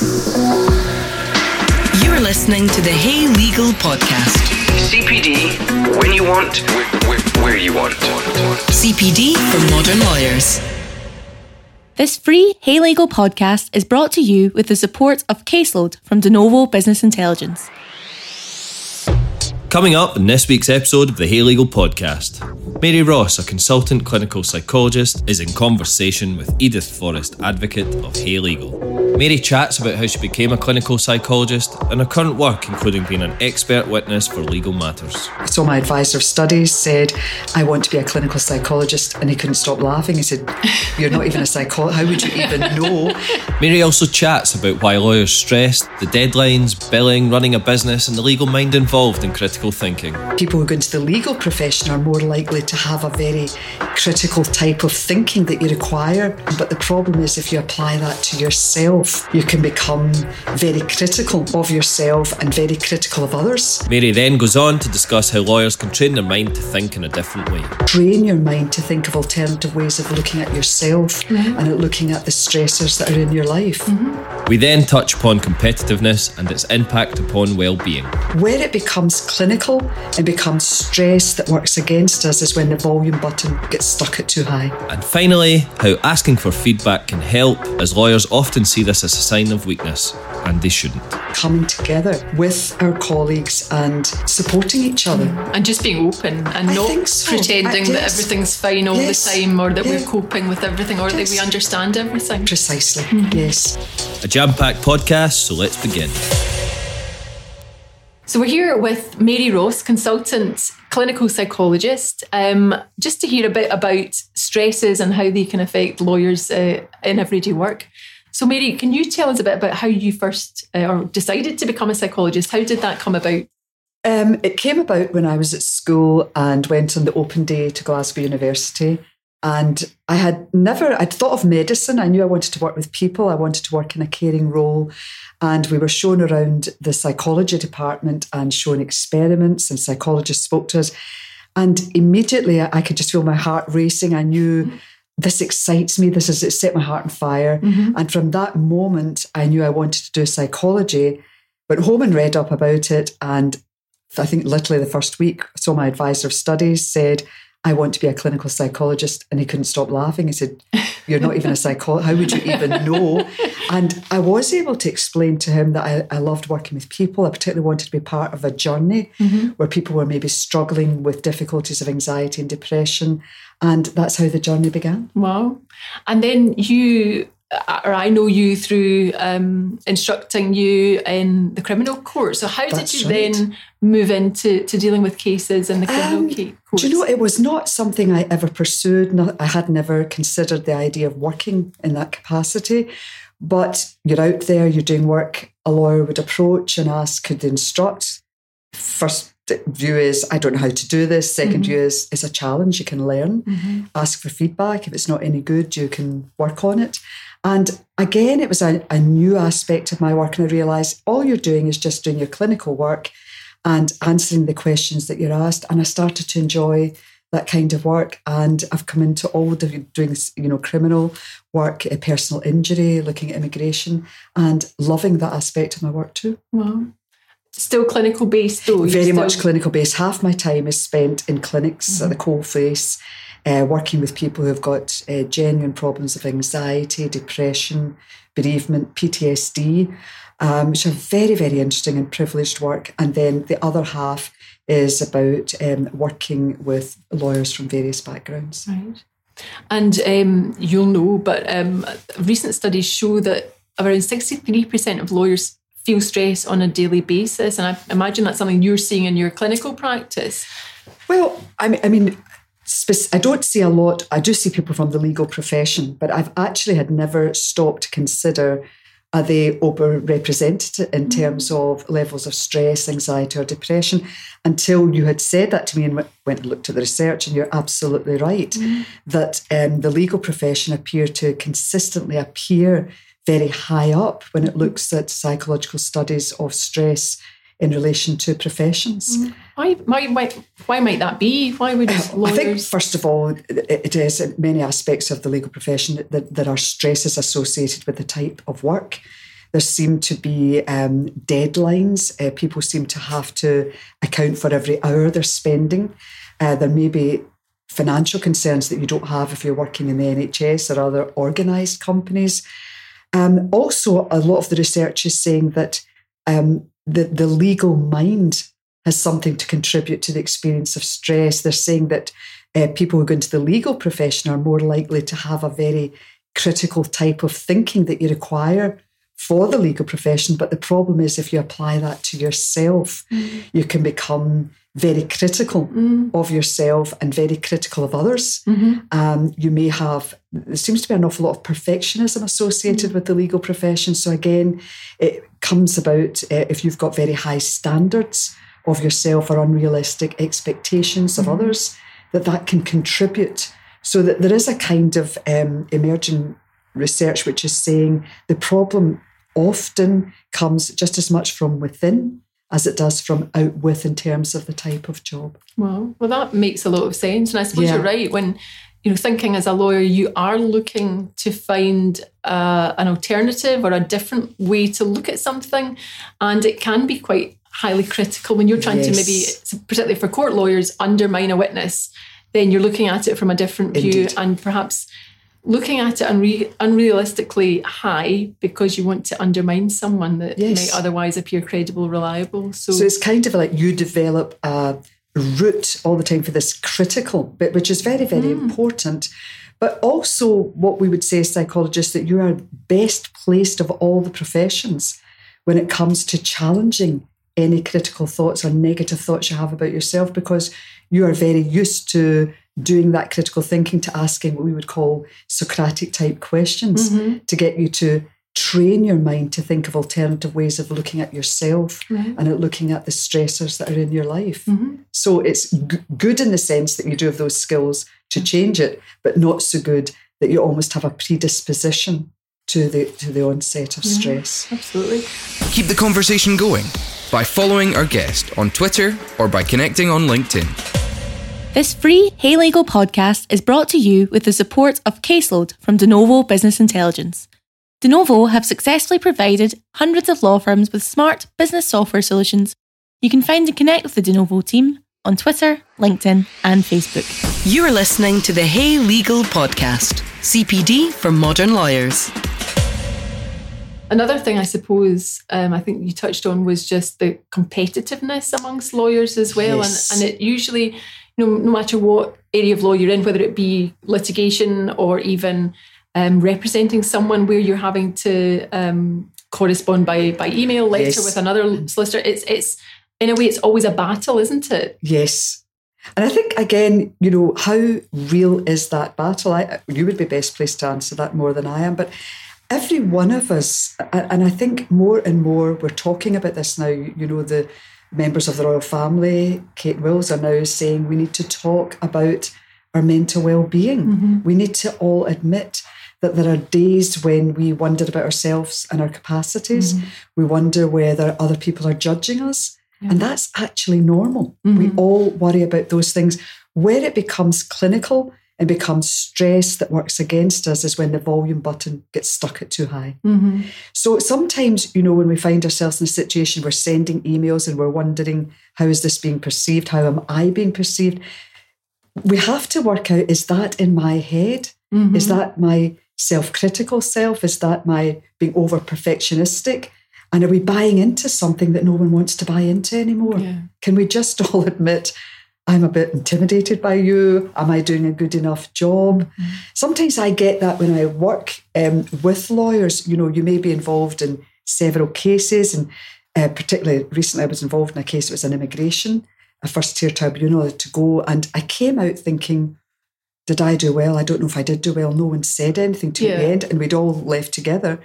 You're listening to the Hey Legal Podcast. CPD, when you want, where, where, where you want. CPD for modern lawyers. This free Hey Legal podcast is brought to you with the support of Caseload from De Novo Business Intelligence. Coming up in this week's episode of the Hey Legal podcast, Mary Ross, a consultant clinical psychologist, is in conversation with Edith Forrest, advocate of Hey Legal. Mary chats about how she became a clinical psychologist and her current work, including being an expert witness for legal matters. So my advisor of studies said, I want to be a clinical psychologist, and he couldn't stop laughing. He said, You're not even a psychologist. How would you even know? Mary also chats about why lawyers stress, the deadlines, billing, running a business, and the legal mind involved in critical thinking. People who go into the legal profession are more likely to have a very critical type of thinking that you require. But the problem is, if you apply that to yourself, you can become very critical of yourself and very critical of others. Mary then goes on to discuss how lawyers can train their mind to think in a different way. Train your mind to think of alternative ways of looking at yourself mm-hmm. and at looking at the stressors that are in your life. Mm-hmm. We then touch upon competitiveness and its impact upon well-being. Where it becomes clinical and becomes stress that works against us is when the volume button gets stuck at too high. And finally, how asking for feedback can help, as lawyers often see this as a sign of weakness, and they shouldn't. Coming together with our colleagues and supporting each other. And just being open and I not so. pretending I, that everything's fine all yes. the time or that yeah. we're coping with everything or yes. that we understand everything. Precisely, mm-hmm. yes. A jam packed podcast, so let's begin. So we're here with Mary Ross, consultant clinical psychologist, um, just to hear a bit about stresses and how they can affect lawyers uh, in everyday work. So, Mary, can you tell us a bit about how you first uh, or decided to become a psychologist? How did that come about? Um, it came about when I was at school and went on the open day to Glasgow University. And I had never, I'd thought of medicine. I knew I wanted to work with people. I wanted to work in a caring role. And we were shown around the psychology department and shown experiments, and psychologists spoke to us. And immediately I could just feel my heart racing. I knew this excites me. This has it set my heart on fire. Mm-hmm. And from that moment, I knew I wanted to do psychology. Went home and read up about it. And I think literally the first week, saw my advisor of studies said, I want to be a clinical psychologist. And he couldn't stop laughing. He said, You're not even a psychologist. How would you even know? And I was able to explain to him that I, I loved working with people. I particularly wanted to be part of a journey mm-hmm. where people were maybe struggling with difficulties of anxiety and depression. And that's how the journey began. Wow. And then you or I know you through um, instructing you in the criminal court. So how That's did you right. then move into to dealing with cases in the criminal um, court? Do you know it was not something I ever pursued. I had never considered the idea of working in that capacity. But you're out there, you're doing work. A lawyer would approach and ask, could they instruct? First view is I don't know how to do this. 2nd mm-hmm. view is it's a challenge. You can learn. Mm-hmm. Ask for feedback. If it's not any good, you can work on it. And again, it was a, a new aspect of my work. And I realized all you're doing is just doing your clinical work and answering the questions that you're asked. And I started to enjoy that kind of work. And I've come into all the doing, you know, criminal work, uh, personal injury, looking at immigration, and loving that aspect of my work too. Wow. Still clinical based though. Very still... much clinical based. Half my time is spent in clinics mm-hmm. at the coal face uh, working with people who've got uh, genuine problems of anxiety, depression, bereavement, PTSD, um, which are very, very interesting and privileged work. And then the other half is about um, working with lawyers from various backgrounds. Right. And um, you'll know, but um, recent studies show that around 63% of lawyers feel stress on a daily basis. And I imagine that's something you're seeing in your clinical practice. Well, I mean, I mean, I don't see a lot, I do see people from the legal profession, but I've actually had never stopped to consider are they overrepresented in mm. terms of levels of stress, anxiety, or depression until you had said that to me and went and looked at the research. And you're absolutely right mm. that um, the legal profession appear to consistently appear very high up when it looks at psychological studies of stress in relation to professions. Mm. Why, why, why, why might that be? Why would lawyers? I think, first of all, it is in many aspects of the legal profession that there are stresses associated with the type of work There seem to be um, deadlines. Uh, people seem to have to account for every hour they're spending. Uh, there may be financial concerns that you don't have if you're working in the NHS or other organised companies. Um, also, a lot of the research is saying that um, the, the legal mind has something to contribute to the experience of stress. They're saying that uh, people who go into the legal profession are more likely to have a very critical type of thinking that you require for the legal profession. But the problem is, if you apply that to yourself, mm. you can become very critical mm. of yourself and very critical of others. Mm-hmm. Um, you may have, there seems to be an awful lot of perfectionism associated mm. with the legal profession. So, again, it comes about uh, if you've got very high standards of yourself or unrealistic expectations of mm-hmm. others, that that can contribute. So, that there is a kind of um, emerging research which is saying the problem often comes just as much from within as it does from out with in terms of the type of job. Well, well, that makes a lot of sense, and I suppose yeah. you're right when you know thinking as a lawyer, you are looking to find uh, an alternative or a different way to look at something, and it can be quite highly critical when you're trying yes. to maybe, particularly for court lawyers, undermine a witness. Then you're looking at it from a different Indeed. view, and perhaps looking at it unre- unrealistically high because you want to undermine someone that yes. might otherwise appear credible, reliable. So, so it's kind of like you develop a route all the time for this critical bit, which is very, very mm. important. But also, what we would say as psychologists, that you are best placed of all the professions when it comes to challenging any critical thoughts or negative thoughts you have about yourself because you are very used to doing that critical thinking to asking what we would call Socratic type questions mm-hmm. to get you to train your mind to think of alternative ways of looking at yourself mm-hmm. and at looking at the stressors that are in your life. Mm-hmm. So it's g- good in the sense that you do have those skills to change it, but not so good that you almost have a predisposition to the to the onset of stress. Absolutely. Keep the conversation going by following our guest on Twitter or by connecting on LinkedIn. This free Hey Legal podcast is brought to you with the support of Caseload from De Novo Business Intelligence. De Novo have successfully provided hundreds of law firms with smart business software solutions. You can find and connect with the De Novo team on Twitter, LinkedIn, and Facebook. You're listening to the Hey Legal podcast, CPD for modern lawyers. Another thing I suppose um, I think you touched on was just the competitiveness amongst lawyers as well. Yes. And, and it usually, no, no matter what area of law you're in, whether it be litigation or even um, representing someone where you're having to um, correspond by by email later yes. with another solicitor, it's it's in a way it's always a battle, isn't it? Yes. And I think again, you know, how real is that battle? I, you would be best placed to answer that more than I am, but every one of us, and I think more and more we're talking about this now. You know, the members of the royal family, Kate Wills, are now saying we need to talk about our mental well-being. Mm-hmm. We need to all admit that there are days when we wonder about ourselves and our capacities. Mm-hmm. We wonder whether other people are judging us. Yeah. And that's actually normal. Mm-hmm. We all worry about those things. Where it becomes clinical and becomes stress that works against us is when the volume button gets stuck at too high. Mm-hmm. So sometimes, you know, when we find ourselves in a situation, we're sending emails and we're wondering, how is this being perceived? How am I being perceived? We have to work out is that in my head? Mm-hmm. Is that my self critical self? Is that my being over perfectionistic? And are we buying into something that no one wants to buy into anymore? Yeah. Can we just all admit I'm a bit intimidated by you. Am I doing a good enough job? Mm-hmm. Sometimes I get that when I work um, with lawyers. You know, you may be involved in several cases, and uh, particularly recently, I was involved in a case. It was an immigration, a first tier tribunal to go, and I came out thinking, "Did I do well? I don't know if I did do well." No one said anything to yeah. the end, and we'd all left together,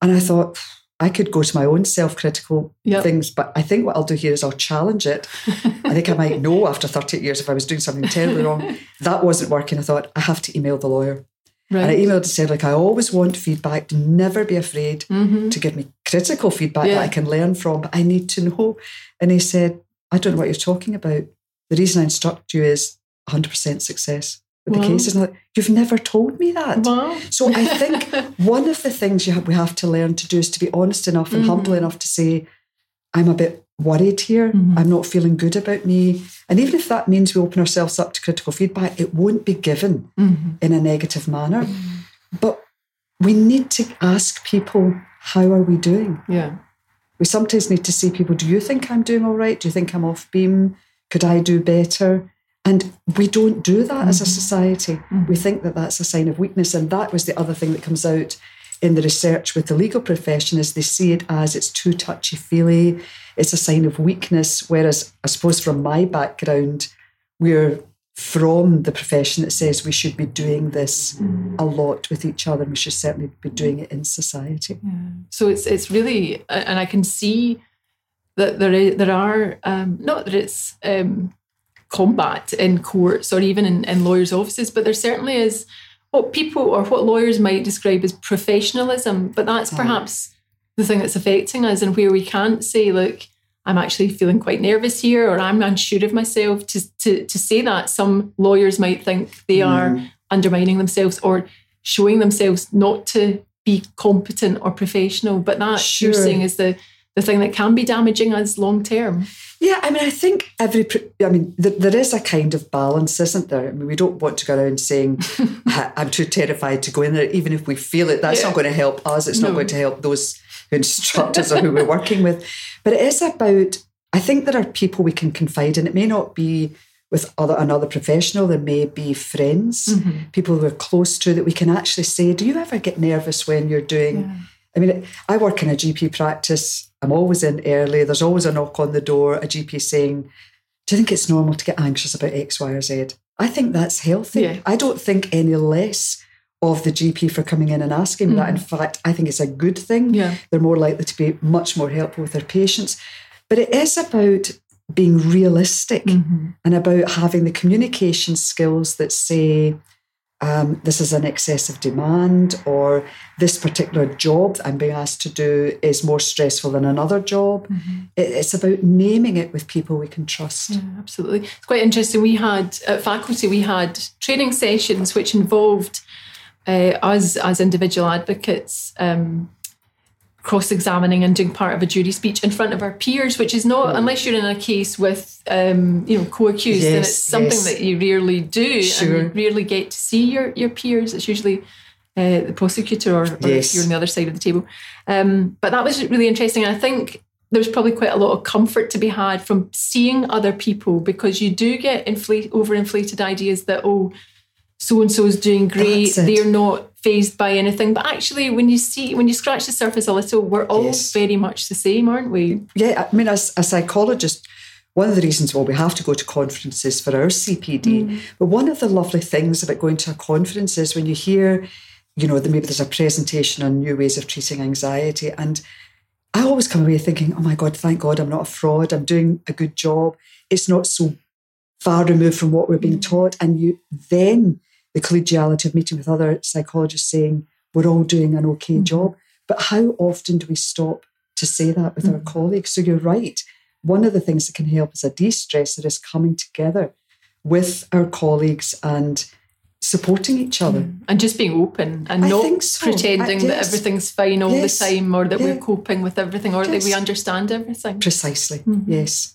and I thought I could go to my own self critical yep. things, but I think what I'll do here is I'll challenge it. I think I might know after 38 years if I was doing something terribly wrong. That wasn't working. I thought, I have to email the lawyer. Right. And I emailed and said, like, I always want feedback. Never be afraid mm-hmm. to give me critical feedback yeah. that I can learn from, but I need to know. And he said, I don't know what you're talking about. The reason I instruct you is 100% success. With Wow. the cases. And like, You've never told me that. Wow. So I think one of the things you have, we have to learn to do is to be honest enough and humble Mm-hmm. enough to say, I'm a bit worried here. I'm not feeling good about me. And even if that means we open ourselves up to critical feedback, it won't be given Mm-hmm. in a negative manner. But we need to ask people, how are we doing? Yeah. We sometimes need to see people, do you think I'm doing all right? Do you think I'm off beam? Could I do better? And we don't do that as a society. We think that that's a sign of weakness. And that was the other thing that comes out in the research with the legal profession is they see it as it's too touchy feely. It's a sign of weakness. Whereas I suppose from my background, we're from the profession that says we should be doing this a lot with each other. We should certainly be doing it in society. So it's it's really, and I can see that there is, there are um, not that it's um, combat in courts or even in, in lawyers' offices, but there certainly is what people or what lawyers might describe as professionalism. But that's perhaps the thing that's affecting us, and where we can't say, look. I'm actually feeling quite nervous here, or I'm unsure of myself. To, to, to say that, some lawyers might think they mm. are undermining themselves or showing themselves not to be competent or professional. But that Sure. you're saying is the the thing that can be damaging us long term. Yeah, I mean, I think every, I mean, th- there is a kind of balance, isn't there? I mean, we don't want to go around saying, "I- I'm too terrified to go in there, even if we feel it. That's Yeah. not going to help us. It's No. not going to help those who instruct us or who we're working with. But it is about, I think there are people we can confide in. It may not be with other another professional, there may be friends, mm-hmm. people we're close to that we can actually say, Do you ever get nervous when you're doing? I mean, I work in a GP practice. I'm always in early. There's always a knock on the door, a GP saying, Do you think it's normal to get anxious about X, Y, or Z? I think that's healthy. Yeah. I don't think any less of the GP for coming in and asking me that. Mm. In fact, I think it's a good thing. Yeah. They're more likely to be much more helpful with their patients. But it is about being realistic mm-hmm. and about having the communication skills that say, um, this is an excessive demand, or this particular job I'm being asked to do is more stressful than another job. It- it's about naming it with people we can trust. Yeah, absolutely. It's quite interesting. We had at faculty, we had training sessions which involved uh, us as individual advocates um, cross examining and doing part of a jury speech in front of our peers, which is not, unless you're in a case with, um, you know, co accused, then it's something yes. that you rarely do. Sure. And you rarely get to see your, your peers. It's usually uh, the prosecutor or, or Yes. you're on the other side of the table. Um, but that was really interesting. And I think there's probably quite a lot of comfort to be had from seeing other people because you do get inflate, overinflated ideas that, oh, so and so is doing great. They're not fazed by anything. But actually, when you see, when you scratch the surface a little, we're all Yes. very much the same, aren't we? Yeah, I mean, as a psychologist, one of the reasons why we have to go to conferences for our CPD, mm. but one of the lovely things about going to a conference is when you hear, you know, that maybe there's a presentation on new ways of treating anxiety. And I always come away thinking, oh my God, thank God I'm not a fraud. I'm doing a good job. It's not so far removed from what we're being mm. taught. And you then the collegiality of meeting with other psychologists saying, we're all doing an okay mm-hmm. job. But how often do we stop to say that with our mm-hmm. colleagues? So you're right. One of the things that can help as a de stressor is coming together with our colleagues and supporting each other. Mm-hmm. And just being open and I not so. pretending I- that everything's fine all Yes. the time or that we're coping with everything or that we understand everything. Precisely. Mm-hmm. Yes.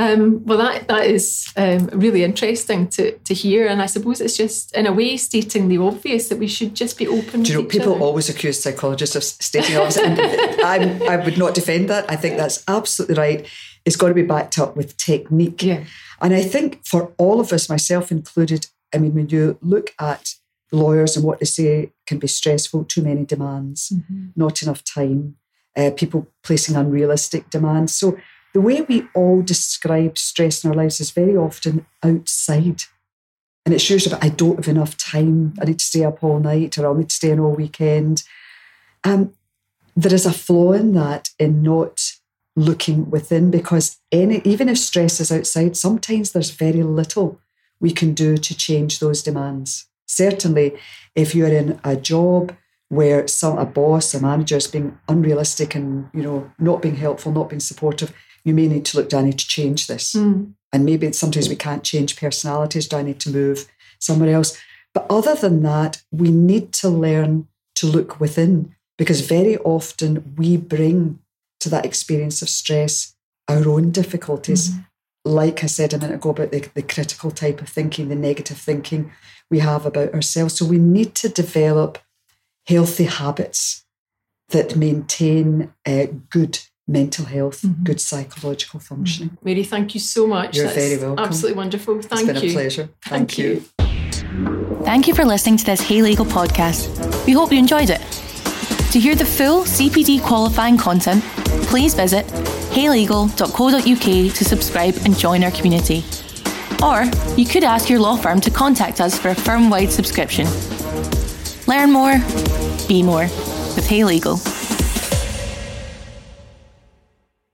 Um, well, that that is um, really interesting to to hear, and I suppose it's just in a way stating the obvious that we should just be open. Do you know, people other. always accuse psychologists of stating the and I'm, I would not defend that. I think that's absolutely right. It's got to be backed up with technique. Yeah. And I think for all of us, myself included, I mean, when you look at lawyers and what they say can be stressful, too many demands, not enough time, uh, people placing unrealistic demands. So the way we all describe stress in our lives is very often outside. And it's usually about, I don't have enough time. I need to stay up all night or I'll need to stay in all weekend. Um, there is a flaw in that in not looking within because any, even if stress is outside, sometimes there's very little we can do to change those demands. Certainly, if you're in a job where some a boss, a manager is being unrealistic and you know not being helpful, not being supportive, you may need to look. Do I need to change this? And maybe sometimes we can't change personalities. Do I need to move somewhere else. But other than that, we need to learn to look within because very often we bring to that experience of stress our own difficulties. Mm-hmm. Like I said a minute ago about the, the critical type of thinking, the negative thinking we have about ourselves. So we need to develop healthy habits that maintain uh, good mental health, mm-hmm. good psychological functioning. Mm-hmm. Mary, thank you so much. You're That's very welcome. Absolutely wonderful. Thank you. It's been you. a pleasure. Thank, thank you. you. Thank you for listening to this Hey Legal podcast. We hope you enjoyed it. To hear the full CPD qualifying content, please visit heylegal.co.uk to subscribe and join our community. Or you could ask your law firm to contact us for a firm wide subscription. Learn more, be more with Hey Legal.